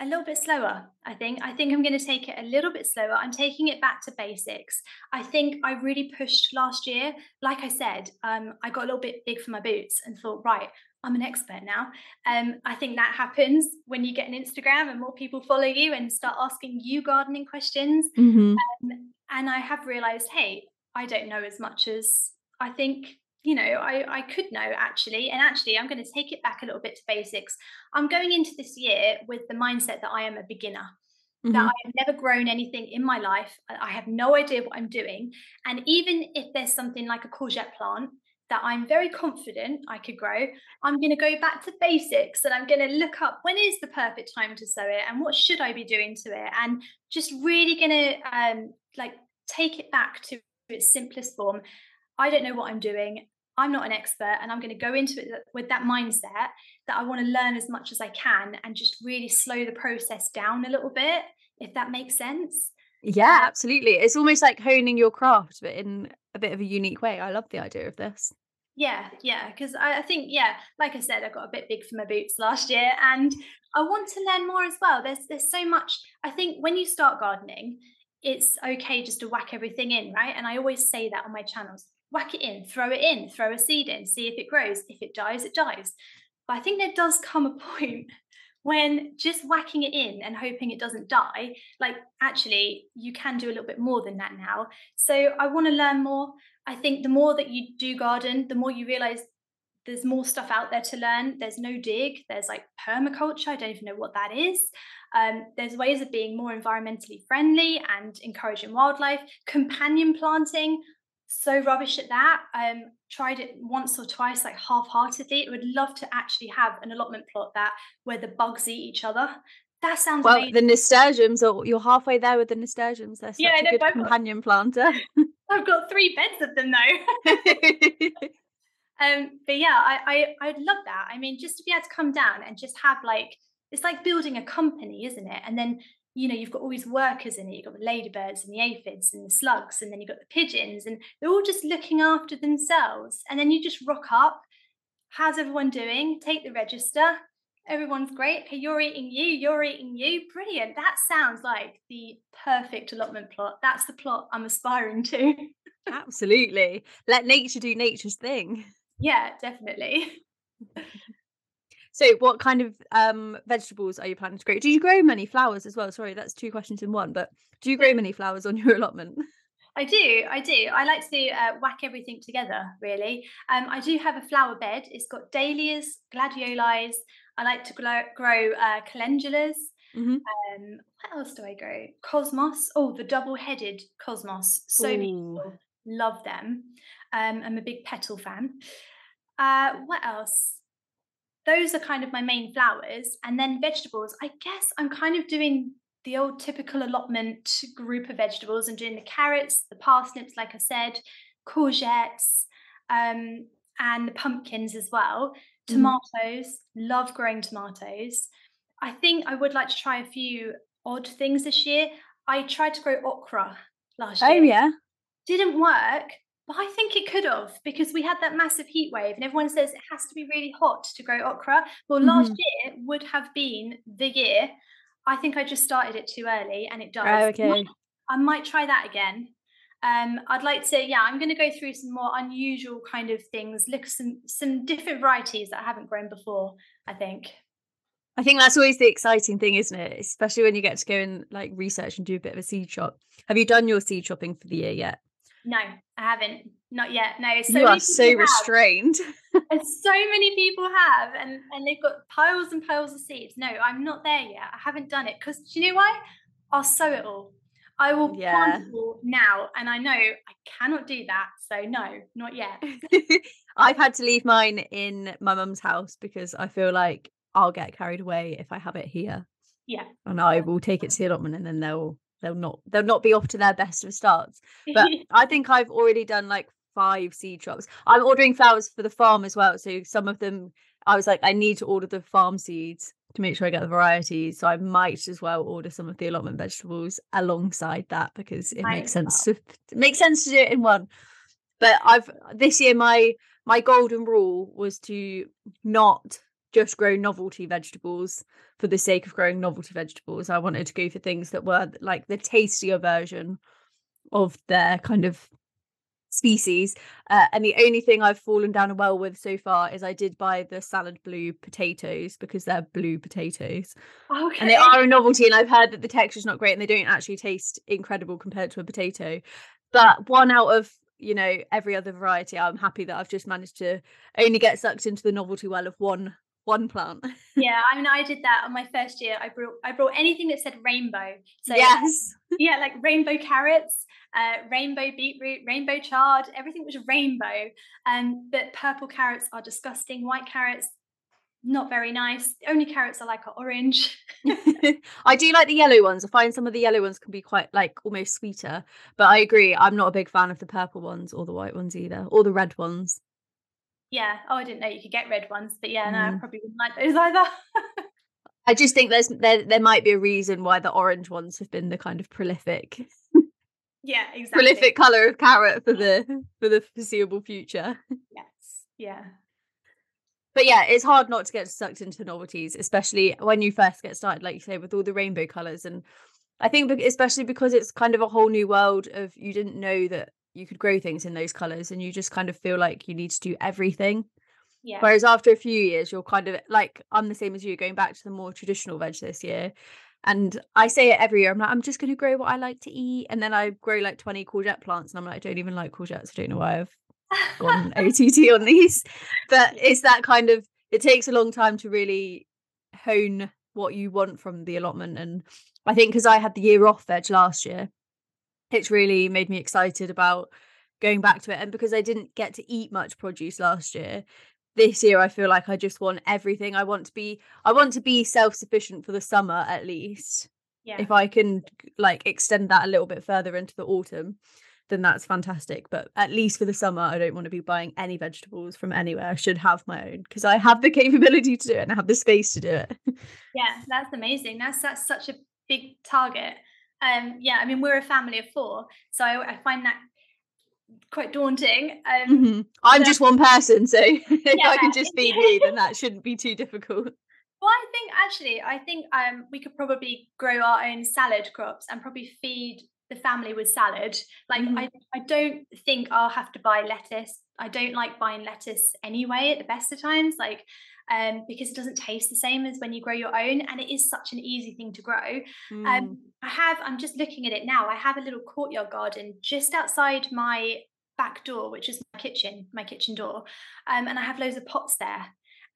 a little bit slower i think. I think i'm going to take it a little bit slower. I'm taking it back to basics. I think i really pushed last year. Like i said um, i got a little bit big for my boots and thought right i'm an expert now. Um, i think that happens when you get an instagram and more people follow you and start asking you gardening questions. Mm-hmm. um, and i have realized hey i don't know as much as i think you know I, I could know actually. And actually i'm going to take it back a little bit to basics. I'm going into this year with the mindset that i am a beginner mm-hmm. that i have never grown anything in my life. I have no idea what i'm doing. And even if there's something like a courgette plant that i'm very confident i could grow i'm going to go back to basics and i'm going to look up when is the perfect time to sow it and what should i be doing to it and just really going to um like take it back to its simplest form. I don't know what I'm doing. I'm not an expert and I'm going to go into it with that mindset that I want to learn as much as I can and just really slow the process down a little bit, if that makes sense. Yeah, um absolutely. It's almost like honing your craft, but in a bit of a unique way. I love the idea of this. Yeah, yeah, because I, I, think, yeah, like I said, I got a bit big for my boots last year, and I want to learn more as well. There's there's so much. I think when you start gardening, it's okay just to whack everything in, right? And I always say that on my channels whack it in, throw it in, throw a seed in, see if it grows. If it dies, it dies. But I think there does come a point when just whacking it in and hoping it doesn't die, like actually, you can do a little bit more than that now. So I want to learn more. I think the more that you do garden, the more you realize there's more stuff out there to learn. There's no dig, there's like permaculture. I don't even know what that is. Um, there's ways of being more environmentally friendly and encouraging wildlife, companion planting so rubbish at that. Um, tried it once or twice, like half-heartedly. I would love to actually have an allotment plot that where the bugs eat each other. That sounds well. Amazing. The nasturtiums, or you're halfway there with the nasturtiums. They're such yeah, a good companion got, planter. I've got three beds of them though. um, but yeah, I, I I'd love that. I mean, just to be able to come down and just have like it's like building a company, isn't it? And then you know, you've got all these workers in it. You've got the ladybirds and the aphids and the slugs, and then you've got the pigeons, and they're all just looking after themselves. And then you just rock up. How's everyone doing? Take the register. Everyone's great. Okay, you're eating you, you're eating you. Brilliant. That sounds like the perfect allotment plot. That's the plot I'm aspiring to. Absolutely. Let nature do nature's thing. Yeah, definitely. So, what kind of um, vegetables are you planning to grow? Do you grow many flowers as well? Sorry, that's two questions in one. But do you grow many flowers on your allotment? I do, I do. I like to uh, whack everything together, really. Um, I do have a flower bed. It's got dahlias, gladiolis. I like to grow, grow uh, calendulas. Mm-hmm. Um, what else do I grow? Cosmos. Oh, the double-headed cosmos. So Ooh. beautiful. Love them. Um, I'm a big petal fan. Uh, what else? Those are kind of my main flowers. And then vegetables, I guess I'm kind of doing the old typical allotment group of vegetables. I'm doing the carrots, the parsnips, like I said, courgettes, um, and the pumpkins as well. Mm. Tomatoes, mm. love growing tomatoes. I think I would like to try a few odd things this year. I tried to grow okra last oh, year. Oh, yeah. Didn't work, but I think it could have because we had that massive heat wave, and everyone says it has to be really hot to grow okra. Well, mm-hmm. last year would have been the year. I think I just started it too early, and it does. Oh, okay. I might, try that again. Um, I'd like to, yeah, I'm going to go through some more unusual kind of things, look some some different varieties that I haven't grown before. I think. I think that's always the exciting thing, isn't it? Especially when you get to go and like research and do a bit of a seed shop. Have you done your seed shopping for the year yet? No, I haven't. Not yet. No. So you are so restrained. and so many people have, and and they've got piles and piles of seeds. No, I'm not there yet. I haven't done it because do you know why? I'll sow it all. I will yeah. plant it all now, and I know I cannot do that. So no, not yet. I've had to leave mine in my mum's house because I feel like I'll get carried away if I have it here. Yeah. And I will take it to the allotment and then they'll they'll not they'll not be off to their best of starts. But I think I've already done like five seed shops. I'm ordering flowers for the farm as well. So some of them I was like, I need to order the farm seeds to make sure I get the varieties. So I might as well order some of the allotment vegetables alongside that because it makes sense to it makes sense to do it in one. But I've this year my my golden rule was to not just grow novelty vegetables for the sake of growing novelty vegetables. I wanted to go for things that were like the tastier version of their kind of species. Uh, and the only thing I've fallen down a well with so far is I did buy the salad blue potatoes because they're blue potatoes. Okay. And they are a novelty. And I've heard that the texture's not great and they don't actually taste incredible compared to a potato. But one out of you know every other variety i'm happy that i've just managed to only get sucked into the novelty well of one one plant. yeah, I mean, I did that on my first year. I brought I brought anything that said rainbow. So yes, yeah, like rainbow carrots, uh, rainbow beetroot, rainbow chard. Everything was rainbow. Um, but purple carrots are disgusting. White carrots. Not very nice. The only carrots I like are orange. I do like the yellow ones. I find some of the yellow ones can be quite like almost sweeter. But I agree, I'm not a big fan of the purple ones or the white ones either, or the red ones. Yeah. Oh, I didn't know you could get red ones, but yeah, no, mm. I probably wouldn't like those either. I just think there's there there might be a reason why the orange ones have been the kind of prolific. Yeah, exactly. Prolific color of carrot for the for the foreseeable future. Yes. Yeah. But yeah, it's hard not to get sucked into novelties, especially when you first get started, like you say, with all the rainbow colors. And I think, especially because it's kind of a whole new world of you didn't know that you could grow things in those colors and you just kind of feel like you need to do everything. Yeah. Whereas after a few years you're kind of like i'm the same as you going back to the more traditional veg this year and i say it every year i'm like i'm just going to grow what i like to eat and then i grow like 20 courgette plants and i'm like i don't even like courgettes i don't know why i've gone ott on these. But it's that kind of it takes a long time to really hone what you want from the allotment and i think because i had the year off veg last year it's really made me excited about going back to it. And because I didn't get to eat much produce last year, this year I feel like I just want everything. I want to be I want to be self-sufficient for the summer at least. Yeah. If I can like extend that a little bit further into the autumn, then that's fantastic. But at least for the summer, I don't want to be buying any vegetables from anywhere. I should have my own because I have the capability to do it and I have the space to do it. yeah, that's amazing. That's that's such a big target um, yeah, I mean, we're a family of four, so I, I find that quite daunting. Um, mm-hmm. I'm just one person, so if I can just feed me, then that shouldn't be too difficult. Well, I think actually, I think um, we could probably grow our own salad crops and probably feed the family with salad. Like, mm-hmm. I, I don't think I'll have to buy lettuce. I don't like buying lettuce anyway at the best of times. Like, um, because it doesn't taste the same as when you grow your own, and it is such an easy thing to grow. Mm. Um, I have, I'm just looking at it now. I have a little courtyard garden just outside my back door, which is my kitchen, my kitchen door, um, and I have loads of pots there.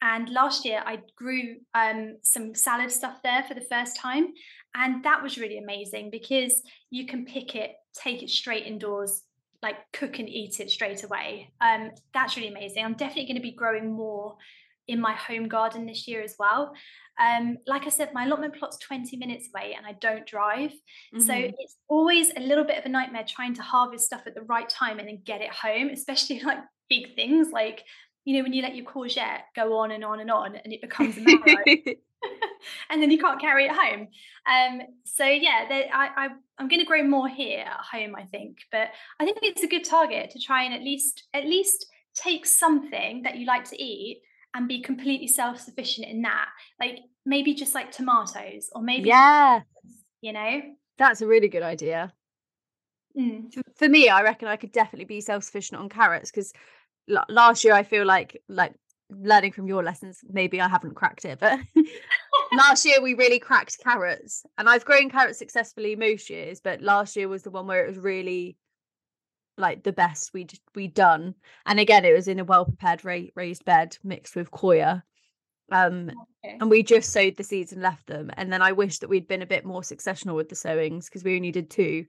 And last year I grew um, some salad stuff there for the first time. And that was really amazing because you can pick it, take it straight indoors, like cook and eat it straight away. Um, that's really amazing. I'm definitely going to be growing more in my home garden this year as well. Um, like I said, my allotment plot's 20 minutes away and I don't drive. Mm-hmm. So it's always a little bit of a nightmare trying to harvest stuff at the right time and then get it home, especially like big things like you know, when you let your courgette go on and on and on and it becomes a marrow. and then you can't carry it home. Um, so yeah, I, I I'm going to grow more here at home, I think. But I think it's a good target to try and at least at least take something that you like to eat and be completely self-sufficient in that. Like maybe just like tomatoes or maybe yeah, you know. That's a really good idea. Mm. For me, I reckon I could definitely be self-sufficient on carrots because last year I feel like like learning from your lessons maybe I haven't cracked it but last year we really cracked carrots and I've grown carrots successfully most years but last year was the one where it was really like the best we'd we'd done and again it was in a well prepared ra- raised bed mixed with coir um okay. and we just sowed the seeds and left them and then I wish that we'd been a bit more successional with the sowings because we only did two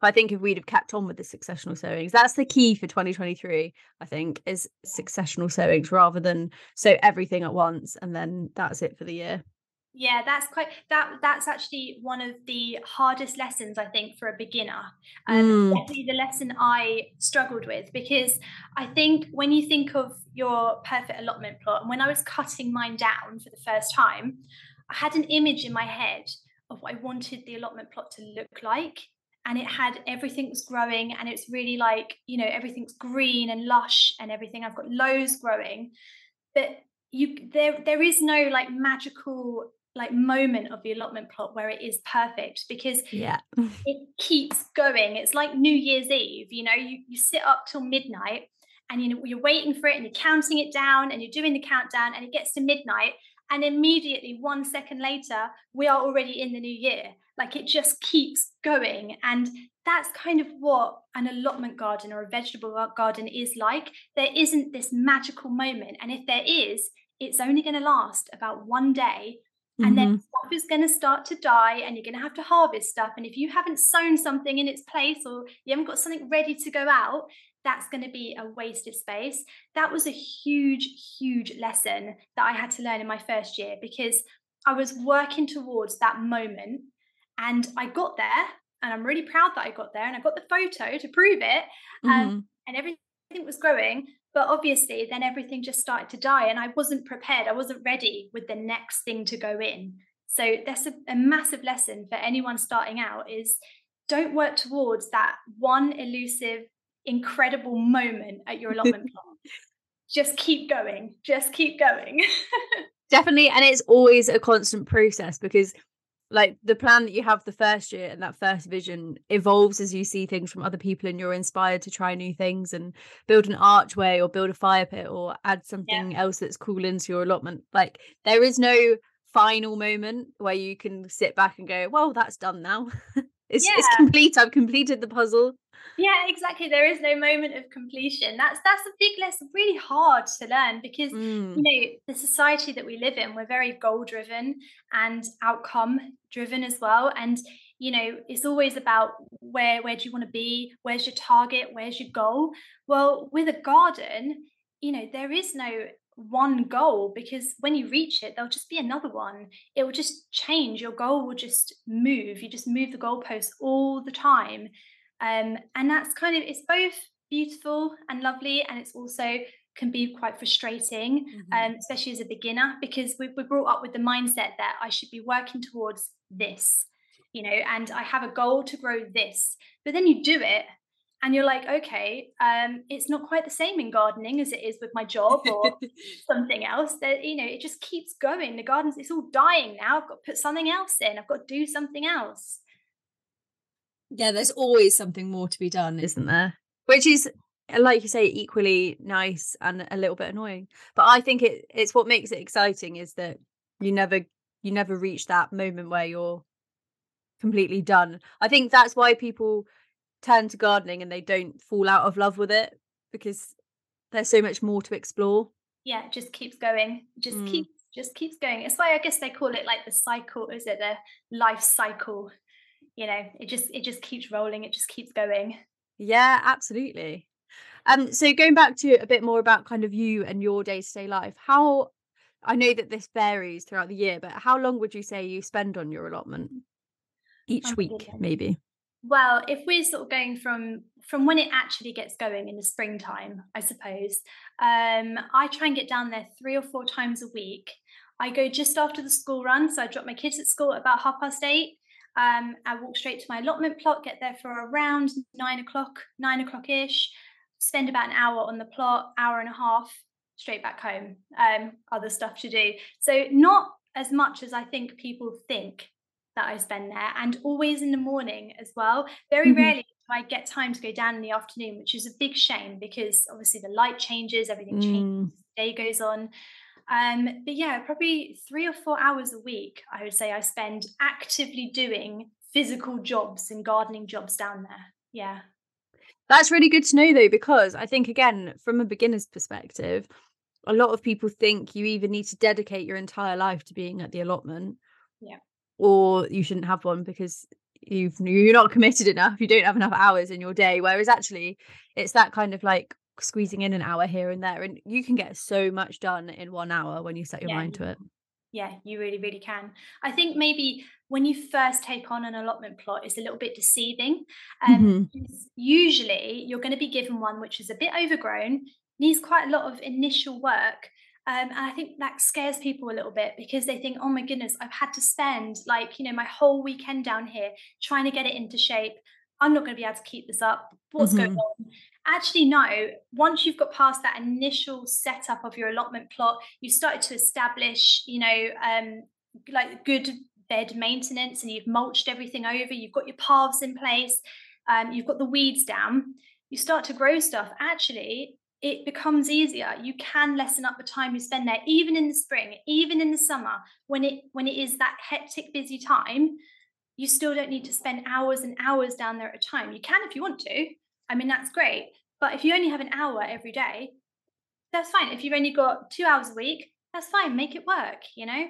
but I think if we'd have kept on with the successional sowings, that's the key for 2023, I think, is successional sowings rather than sow everything at once and then that's it for the year. Yeah, that's quite that that's actually one of the hardest lessons I think for a beginner. Um mm. definitely the lesson I struggled with because I think when you think of your perfect allotment plot and when I was cutting mine down for the first time, I had an image in my head of what I wanted the allotment plot to look like and it had everything was growing and it's really like you know everything's green and lush and everything i've got lows growing but you there there is no like magical like moment of the allotment plot where it is perfect because yeah it keeps going it's like new year's eve you know you, you sit up till midnight and you know you're waiting for it and you're counting it down and you're doing the countdown and it gets to midnight and immediately one second later we are already in the new year like it just keeps going. And that's kind of what an allotment garden or a vegetable garden is like. There isn't this magical moment. And if there is, it's only going to last about one day. And mm-hmm. then stuff is going to start to die, and you're going to have to harvest stuff. And if you haven't sown something in its place or you haven't got something ready to go out, that's going to be a wasted space. That was a huge, huge lesson that I had to learn in my first year because I was working towards that moment and I got there, and I'm really proud that I got there, and I got the photo to prove it. Um, mm-hmm. and everything was growing. But obviously, then everything just started to die, and I wasn't prepared. I wasn't ready with the next thing to go in. So that's a, a massive lesson for anyone starting out: is don't work towards that one elusive, incredible moment at your allotment plot. Just keep going. Just keep going. Definitely, and it's always a constant process because like the plan that you have the first year and that first vision evolves as you see things from other people and you're inspired to try new things and build an archway or build a fire pit or add something yeah. else that's cool into your allotment like there is no final moment where you can sit back and go well that's done now it's, yeah. it's complete i've completed the puzzle yeah exactly there is no moment of completion. That's that's a big lesson really hard to learn because mm. you know the society that we live in we're very goal driven and outcome driven as well. And you know it's always about where where do you want to be? Where's your target? Where's your goal? Well with a garden you know there is no one goal because when you reach it there'll just be another one. It will just change. Your goal will just move. You just move the goalposts all the time um, and that's kind of it's both beautiful and lovely and it's also can be quite frustrating mm-hmm. um, especially as a beginner because we, we're brought up with the mindset that i should be working towards this you know and i have a goal to grow this. But then you do it and you're like okay um, it's not quite the same in gardening as it is with my job or something else. That you know it just keeps going. The gardens it's all dying now. I've got to put something else in. I've got to do something else yeah there's always something more to be done isn't there which is like you say, equally nice and a little bit annoying. But I think it it's what makes it exciting is that you never you never reach that moment where you're completely done. I think that's why people turn to gardening and they don't fall out of love with it because there's so much more to explore. Yeah, it just keeps going. Just mm. keeps just keeps going. It's why I guess they call it like the cycle, is it the life cycle? You know, it just it just keeps rolling, it just keeps going. Yeah, absolutely. Um, so going back to a bit more about kind of you and your day-to-day life, how I know that this varies throughout the year, but how long would you say you spend on your allotment each oh, week, maybe? Well, if we're sort of going from from when it actually gets going in the springtime, I suppose, um, I try and get down there three or four times a week. I go just after the school run, so I drop my kids at school at about half past eight. Um, I walk straight to my allotment plot, get there for around nine o'clock, nine o'clock ish. Spend about an hour on the plot, hour and a half, straight back home. Um, other stuff to do. So not as much as I think people think that I spend there, and always in the morning as well. Very mm-hmm. rarely do I get time to go down in the afternoon, which is a big shame because obviously the light changes, everything mm. changes, day goes on. Um, but yeah, probably three or four hours a week, I would say I spend actively doing physical jobs and gardening jobs down there. Yeah. That's really good to know though, because I think again, from a beginner's perspective, a lot of people think you either need to dedicate your entire life to being at the allotment. Yeah or you shouldn't have one because you've you're not committed enough you don't have enough hours in your day whereas actually it's that kind of like squeezing in an hour here and there and you can get so much done in one hour when you set your yeah. mind to it yeah you really really can i think maybe when you first take on an allotment plot it's a little bit deceiving um, mm-hmm. usually you're going to be given one which is a bit overgrown needs quite a lot of initial work um, and I think that scares people a little bit because they think, oh my goodness, I've had to spend like, you know, my whole weekend down here trying to get it into shape. I'm not going to be able to keep this up. What's mm-hmm. going on? Actually, no. Once you've got past that initial setup of your allotment plot, you've started to establish, you know, um, like good bed maintenance and you've mulched everything over, you've got your paths in place, um, you've got the weeds down, you start to grow stuff. Actually, it becomes easier. You can lessen up the time you spend there even in the spring even in the summer when it when it is that hectic busy time you still don't need to spend hours and hours down there at a time. You can if you want to i mean that's great but if you only have an hour every day that's fine. If you've only got two hours a week that's fine make it work you know?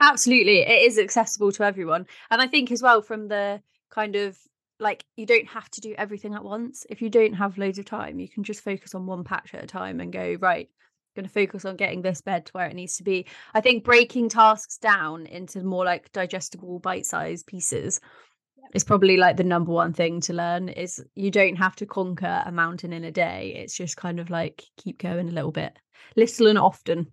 Absolutely it is accessible to everyone and i think as well from the kind of like you don't have to do everything at once if you don't have loads of time you can just focus on one patch at a time and go right going to focus on getting this bed to where it needs to be. I think breaking tasks down into more like digestible bite-sized pieces is probably like the number one thing to learn is you don't have to conquer a mountain in a day it's just kind of like keep going a little bit little and often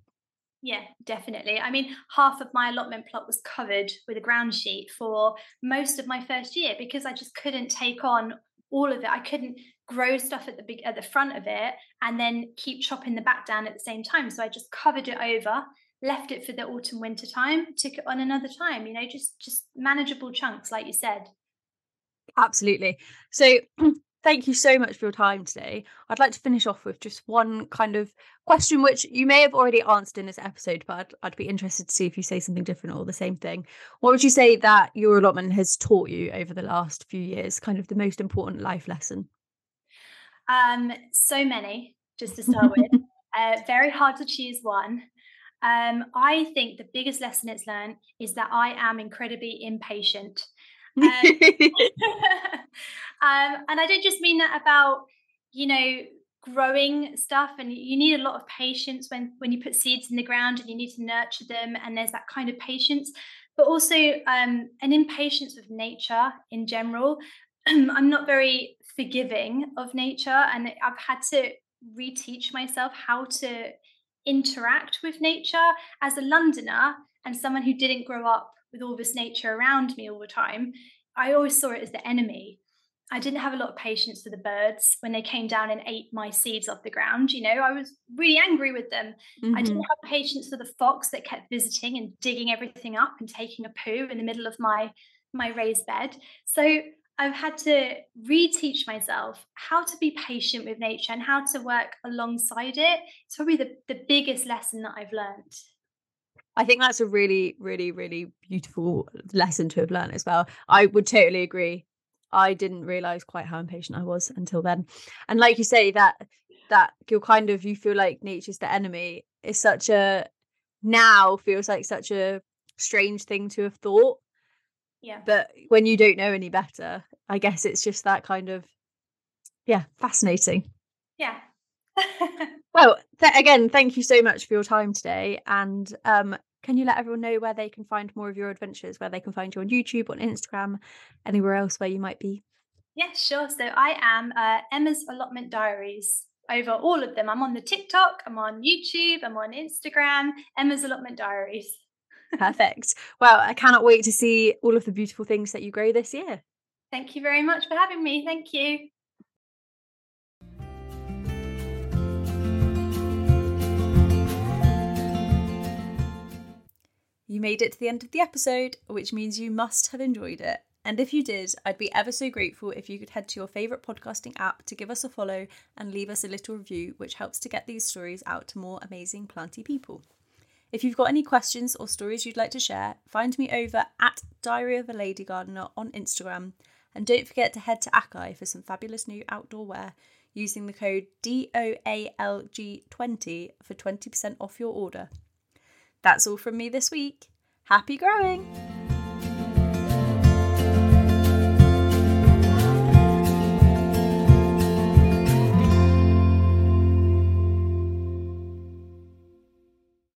yeah, definitely. I mean, half of my allotment plot was covered with a ground sheet for most of my first year because I just couldn't take on all of it. I couldn't grow stuff at the big at the front of it and then keep chopping the back down at the same time. So I just covered it over, left it for the autumn winter time, took it on another time, you know, just just manageable chunks like you said. Absolutely. So thank you so much for your time today. I'd like to finish off with just one kind of question, which you may have already answered in this episode, but I'd, I'd, be interested to see if you say something different or the same thing. What would you say that your allotment has taught you over the last few years, kind of the most important life lesson? Um, so many, just to start with. Uh, very hard to choose one. Um, I think the biggest lesson it's learned is that I am incredibly impatient. Um, um, and I don't just mean that about, you know, growing stuff and you need a lot of patience when when you put seeds in the ground and you need to nurture them and there's that kind of patience but also um, an impatience with nature in general. I'm not very forgiving of nature and i've had to reteach myself how to interact with nature. As a londoner and someone who didn't grow up with all this nature around me all the time, I always saw it as the enemy. I didn't have a lot of patience for the birds when they came down and ate my seeds off the ground. You know, I was really angry with them. Mm-hmm. I didn't have patience for the fox that kept visiting and digging everything up and taking a poo in the middle of my my raised bed. So I've had to reteach myself how to be patient with nature and how to work alongside it. It's probably the, the biggest lesson that I've learned. I think that's a really, really, really beautiful lesson to have learned as well. I would totally agree. I didn't realize quite how impatient I was until then. And like you say, that that you're kind of you feel like nature's the enemy is such a now feels like such a strange thing to have thought. Yeah. But when you don't know any better, I guess it's just that kind of yeah, fascinating. Yeah. well, th- again, thank you so much for your time today. And um, can you let everyone know where they can find more of your adventures, where they can find you on YouTube, on Instagram, anywhere else where you might be? Yeah, sure. So I am uh, Emma's Allotment Diaries over all of them. I'm on the TikTok, I'm on YouTube, I'm on Instagram, Emma's Allotment Diaries. Perfect. Well, I cannot wait to see all of the beautiful things that you grow this year. Thank you very much for having me. Thank you. You made it to the end of the episode, which means you must have enjoyed it. And if you did, I'd be ever so grateful if you could head to your favourite podcasting app to give us a follow and leave us a little review, which helps to get these stories out to more amazing planty people. If you've got any questions or stories you'd like to share, find me over at Diary of a Lady Gardener on Instagram. And don't forget to head to Acai for some fabulous new outdoor wear using the code DOALG20 for 20% off your order. That's all from me this week. Happy growing!